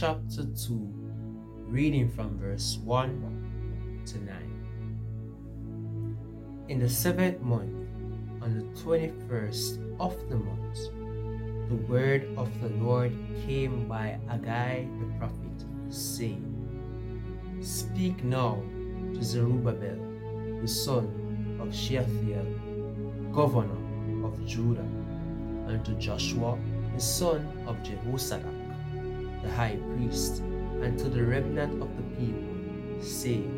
Chapter 2, reading from verse 1 to 9. In the seventh month, on the 21st of the month, the word of the Lord came by Haggai the prophet, saying, Speak now to Zerubbabel, the son of Shealtiel, governor of Judah, and to Joshua, the son of Jehozadak, the high priest, and to the remnant of the people, saying,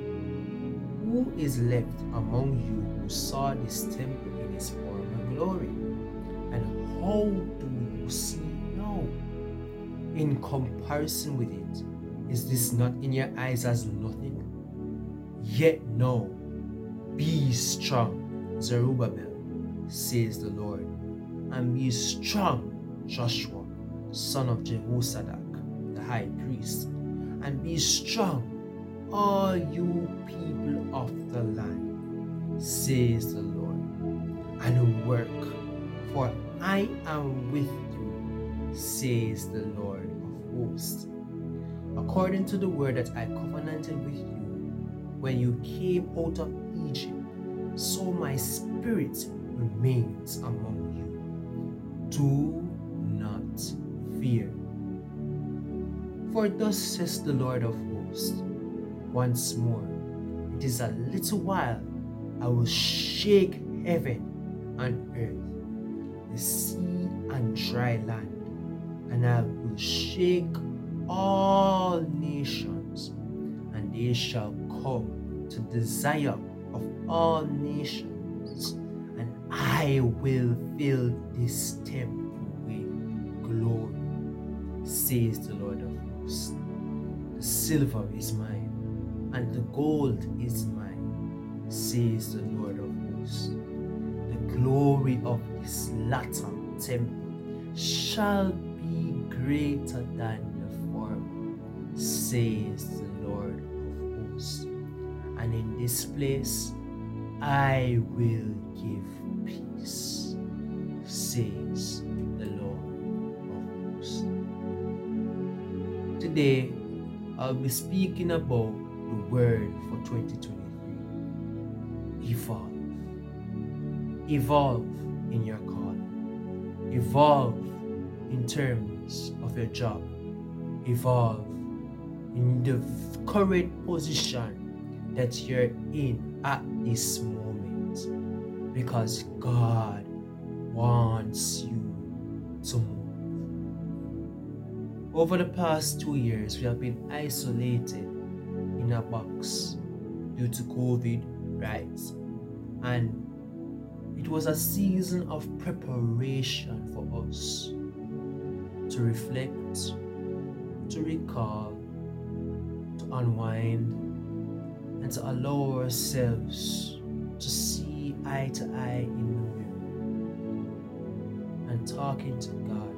Who is left among you who saw this temple in its former glory? And how do you see now? In comparison with it, is this not in your eyes as nothing? Yet no, be strong, Zerubbabel, says the Lord, and be strong, Joshua, son of Jehozadak, high priest, and be strong, all you people of the land, says the Lord, and work, for I am with you, says the Lord of hosts. According to the word that I covenanted with you when you came out of Egypt, so my spirit remains among you. Do not fear. For thus says the Lord of hosts, once more, it is a little while I will shake heaven and earth, the sea and dry land, and I will shake all nations, and they shall come to desire of all nations, and I will fill this temple with glory, says the Lord of. The silver is mine, and the gold is mine, says the Lord of hosts. The glory of this latter temple shall be greater than the former, says the Lord of hosts. And in this place I will give peace, says Today, I'll be speaking about the word for 2023 evolve. Evolve in your calling, evolve in terms of your job, evolve in the current position that you're in at this moment because God wants you to move. Over the past two years, we have been isolated in a box due to COVID, right? And it was a season of preparation for us to reflect, to recall, to unwind, and to allow ourselves to see eye to eye in the mirror and talking to God,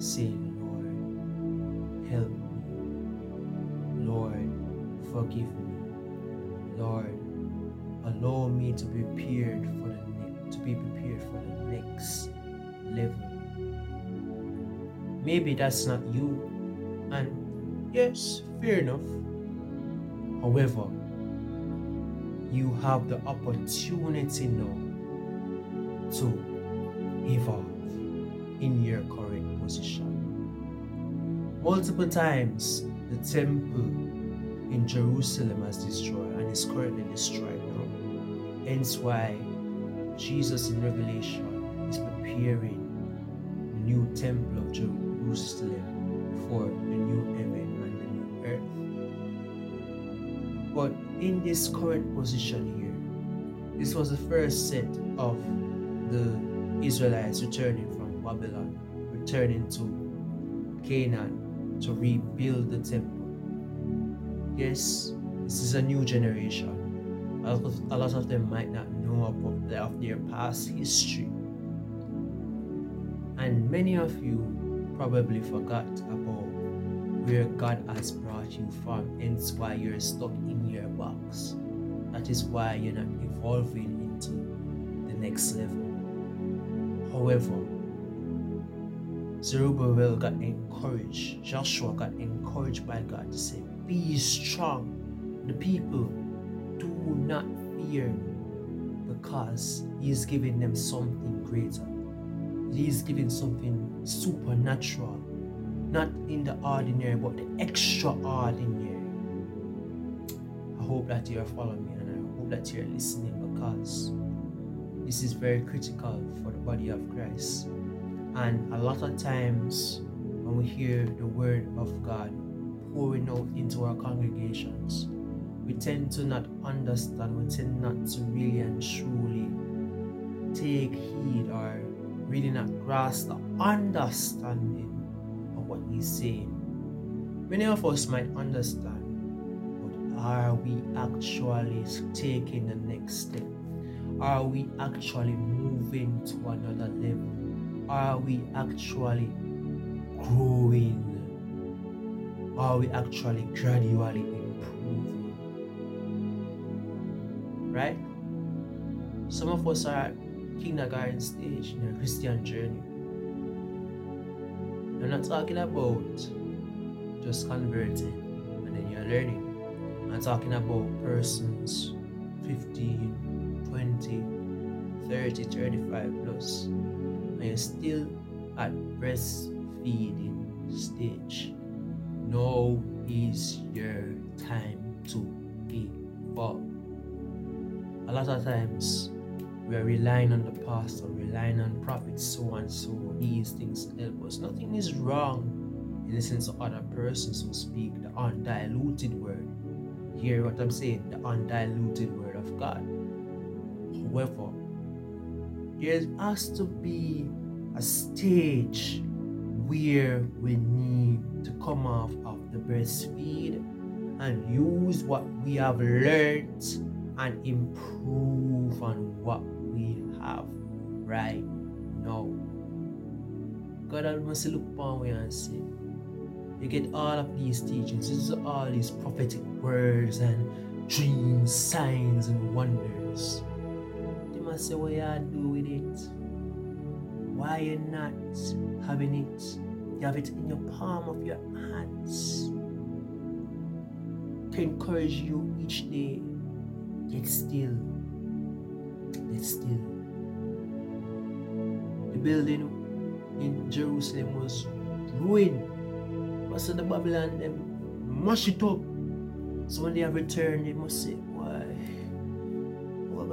saying, help me. Lord, forgive me. Lord, allow me to be prepared for the ne- to be prepared for the next level. Maybe that's not you, and yes, fair enough. However, you have the opportunity now to evolve in your current position. Multiple times, the temple in Jerusalem has destroyed and is currently destroyed now. Hence why Jesus in Revelation is preparing the new temple of Jerusalem for the new heaven and the new earth. But in this current position here, this was the first set of the Israelites returning from Babylon, returning to Canaan to rebuild the temple. Yes, this is a new generation. A lot of, them might not know about their, of their past history. And many of you probably forgot about where God has brought you from, hence why you're stuck in your box. That is why you're not evolving into the next level. However, Zerubbabel got encouraged, Joshua got encouraged by God to say, Be strong. The people do not fear because He is giving them something greater. He is giving something supernatural, not in the ordinary, but the extraordinary. I hope that you are following me and I hope that you are listening because this is very critical for the body of Christ. And a lot of times when we hear the word of God pouring out into our congregations, we tend to not understand, we tend not to really and truly take heed or really not grasp the understanding of what he's saying. Many of us might understand, but are we actually taking the next step? Are we actually moving to another level? Are we actually growing? Are we actually gradually improving? Right? Some of us are at kindergarten stage in your Christian journey. I'm not talking about just converting and then you're learning. I'm talking about persons 15, 20, 30, 35 plus, and you're still at breastfeeding stage. Now is your time to give up. A lot of times we are relying on the pastor, relying on prophets, so and so, these things help us. Nothing is wrong in the sense of other persons who speak the undiluted word. Hear what I'm saying? The undiluted word of God. However, there has to be a stage where we need to come off of the breastfeed and use what we have learned and improve on what we have right now. God must look upon and say, you get all of these teachings, this is all these prophetic words and dreams, signs, and wonders. Must say, what you do with it? Why you not having it? You have it in your palm of your hands. To encourage you each day, get still Get still. The building in Jerusalem was ruined. Most of the Babylon them mash it up. So when they have returned, they must say,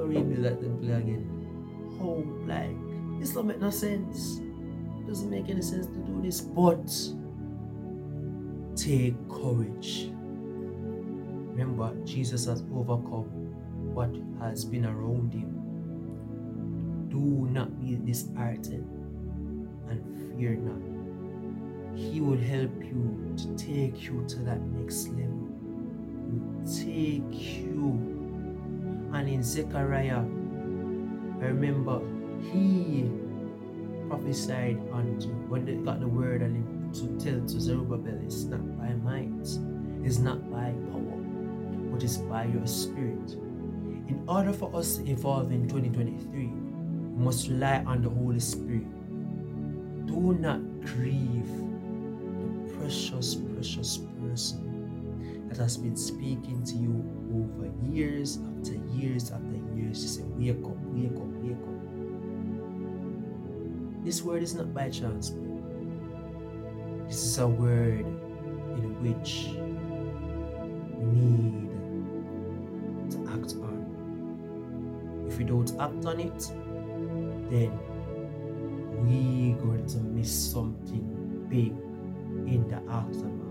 gonna rebuild that temple again? How like this don't make no sense. Doesn't make any sense to do this, but take courage. Remember, Jesus has overcome what has been around him do not be disheartened and fear not. He will help you to take you to that next level. Will take you. And in Zechariah, I remember he prophesied unto when they got the word and to tell to Zerubbabel, it's not by might, it's not by power, but it's by your spirit. In order for us to evolve in 2023, we must rely on the Holy Spirit. Do not grieve the precious, precious person that has been speaking to you over years after years after years. You say, Wake up, wake up, wake up. This word is not by chance. This is a word in which we need to act on. If we don't act on it, then we are going to miss something big in the aftermath.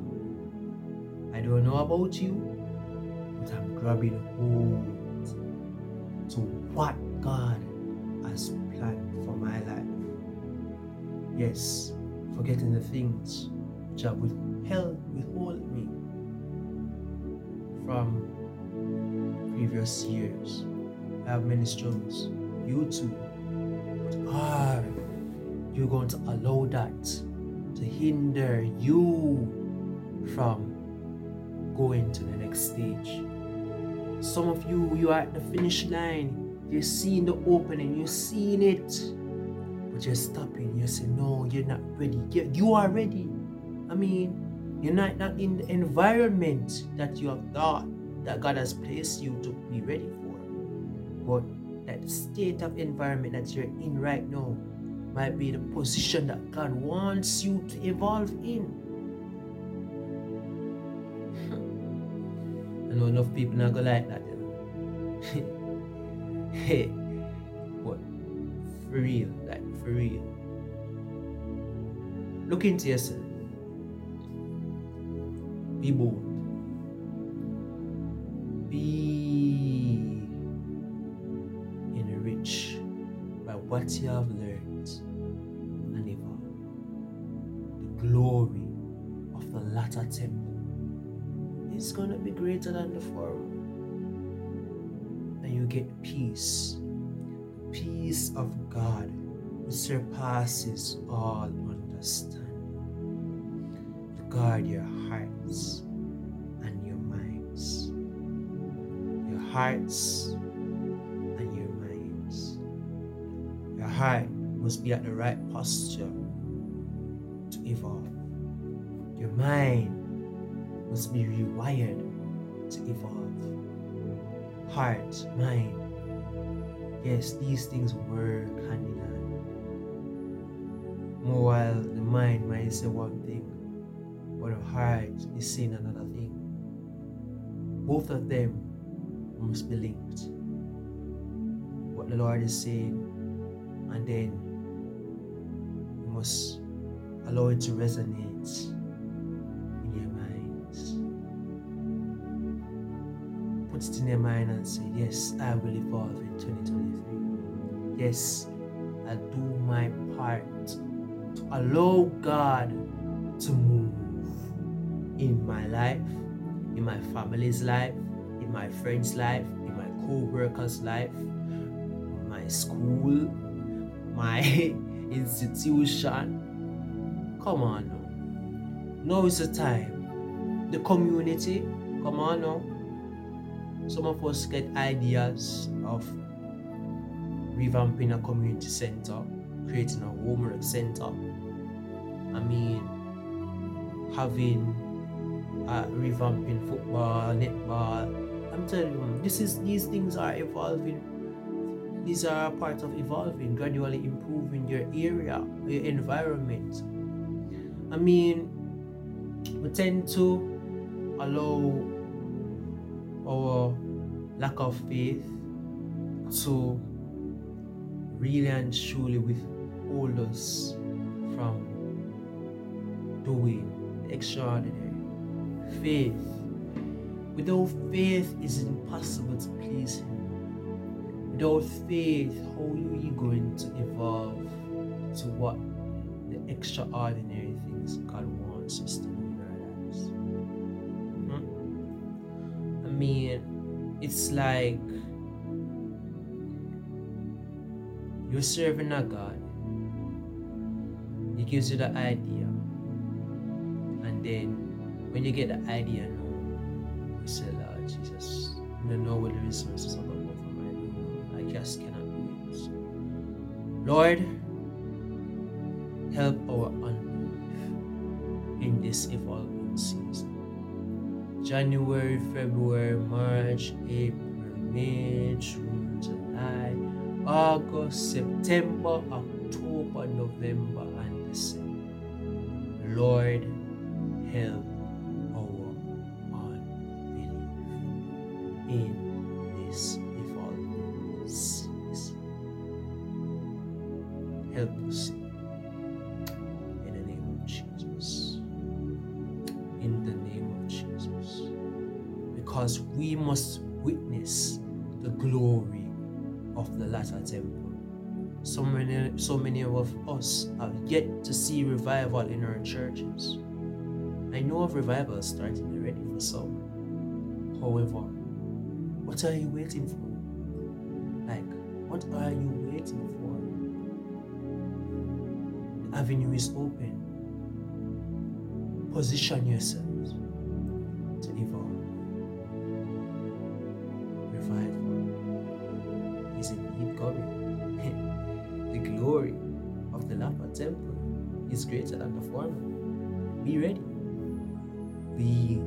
Don't know about you, but I'm grabbing hold to what God has planned for my life. Yes, forgetting the things which have withheld, withhold me from previous years. I have many struggles. You too But are you going to allow that to hinder you from going to the next stage? Some of you, you are at the finish line. You're seeing the opening, you're seeing it, but you're stopping. You say, No, you're not ready. You, you are ready. I mean, you're not, not in the environment that you have thought that God has placed you to be ready for. But that state of environment that you're in right now might be the position that God wants you to evolve in. Know enough people not gonna like that. You know? hey, but for real, like for real. Look into yourself. Be bold. Be enriched by what you have learned and evolve. The glory of the latter temple is gonna be greater than the former. And you get peace. Peace of God which surpasses all understanding. To guard your hearts and your minds. Your hearts and your minds. Your heart must be at the right posture to evolve. Your mind must be rewired to evolve. Heart, mind. Yes, these things work hand in hand. More while the mind might say one thing, but the heart is saying another thing. Both of them must be linked. What the Lord is saying, and then you must allow it to resonate In your mind and say, Yes, I will evolve in 2023. Yes, I'll do my part to allow God to move in my life, in my family's life, in my friends' life, in my co-workers' life, my school, my institution. Come on now. Now is the time. The community, come on now. Some of us get ideas of revamping a community center, creating a homework center. I mean, having uh, revamping football, netball. I'm telling you, this is these things are evolving. These are a part of evolving, gradually improving your area, your environment. I mean, we tend to allow our lack of faith to really and truly withhold us from doing extraordinary. Faith. Without faith, it's impossible to please Him. Without faith, how are you going to evolve to what the extraordinary things God wants us to do mean, it's like you're serving a God. He gives you the idea. And then when you get the idea you say, Lord Jesus, I don't know what the resources are going for my own. I just cannot do it. Lord, help our unbelief in this evolving season. January, February, March, April, May, June, July, August, September, October, November, and December. Lord, help our unbelief in this evolving season. Help us Because we must witness the glory of the latter temple. So many, so many of us have yet to see revival in our churches. I know of revival starting already for some. However, what are you waiting for? Like, what are you waiting for? The avenue is open. Position yourselves to evolve. Is greater than the former. Be ready. Be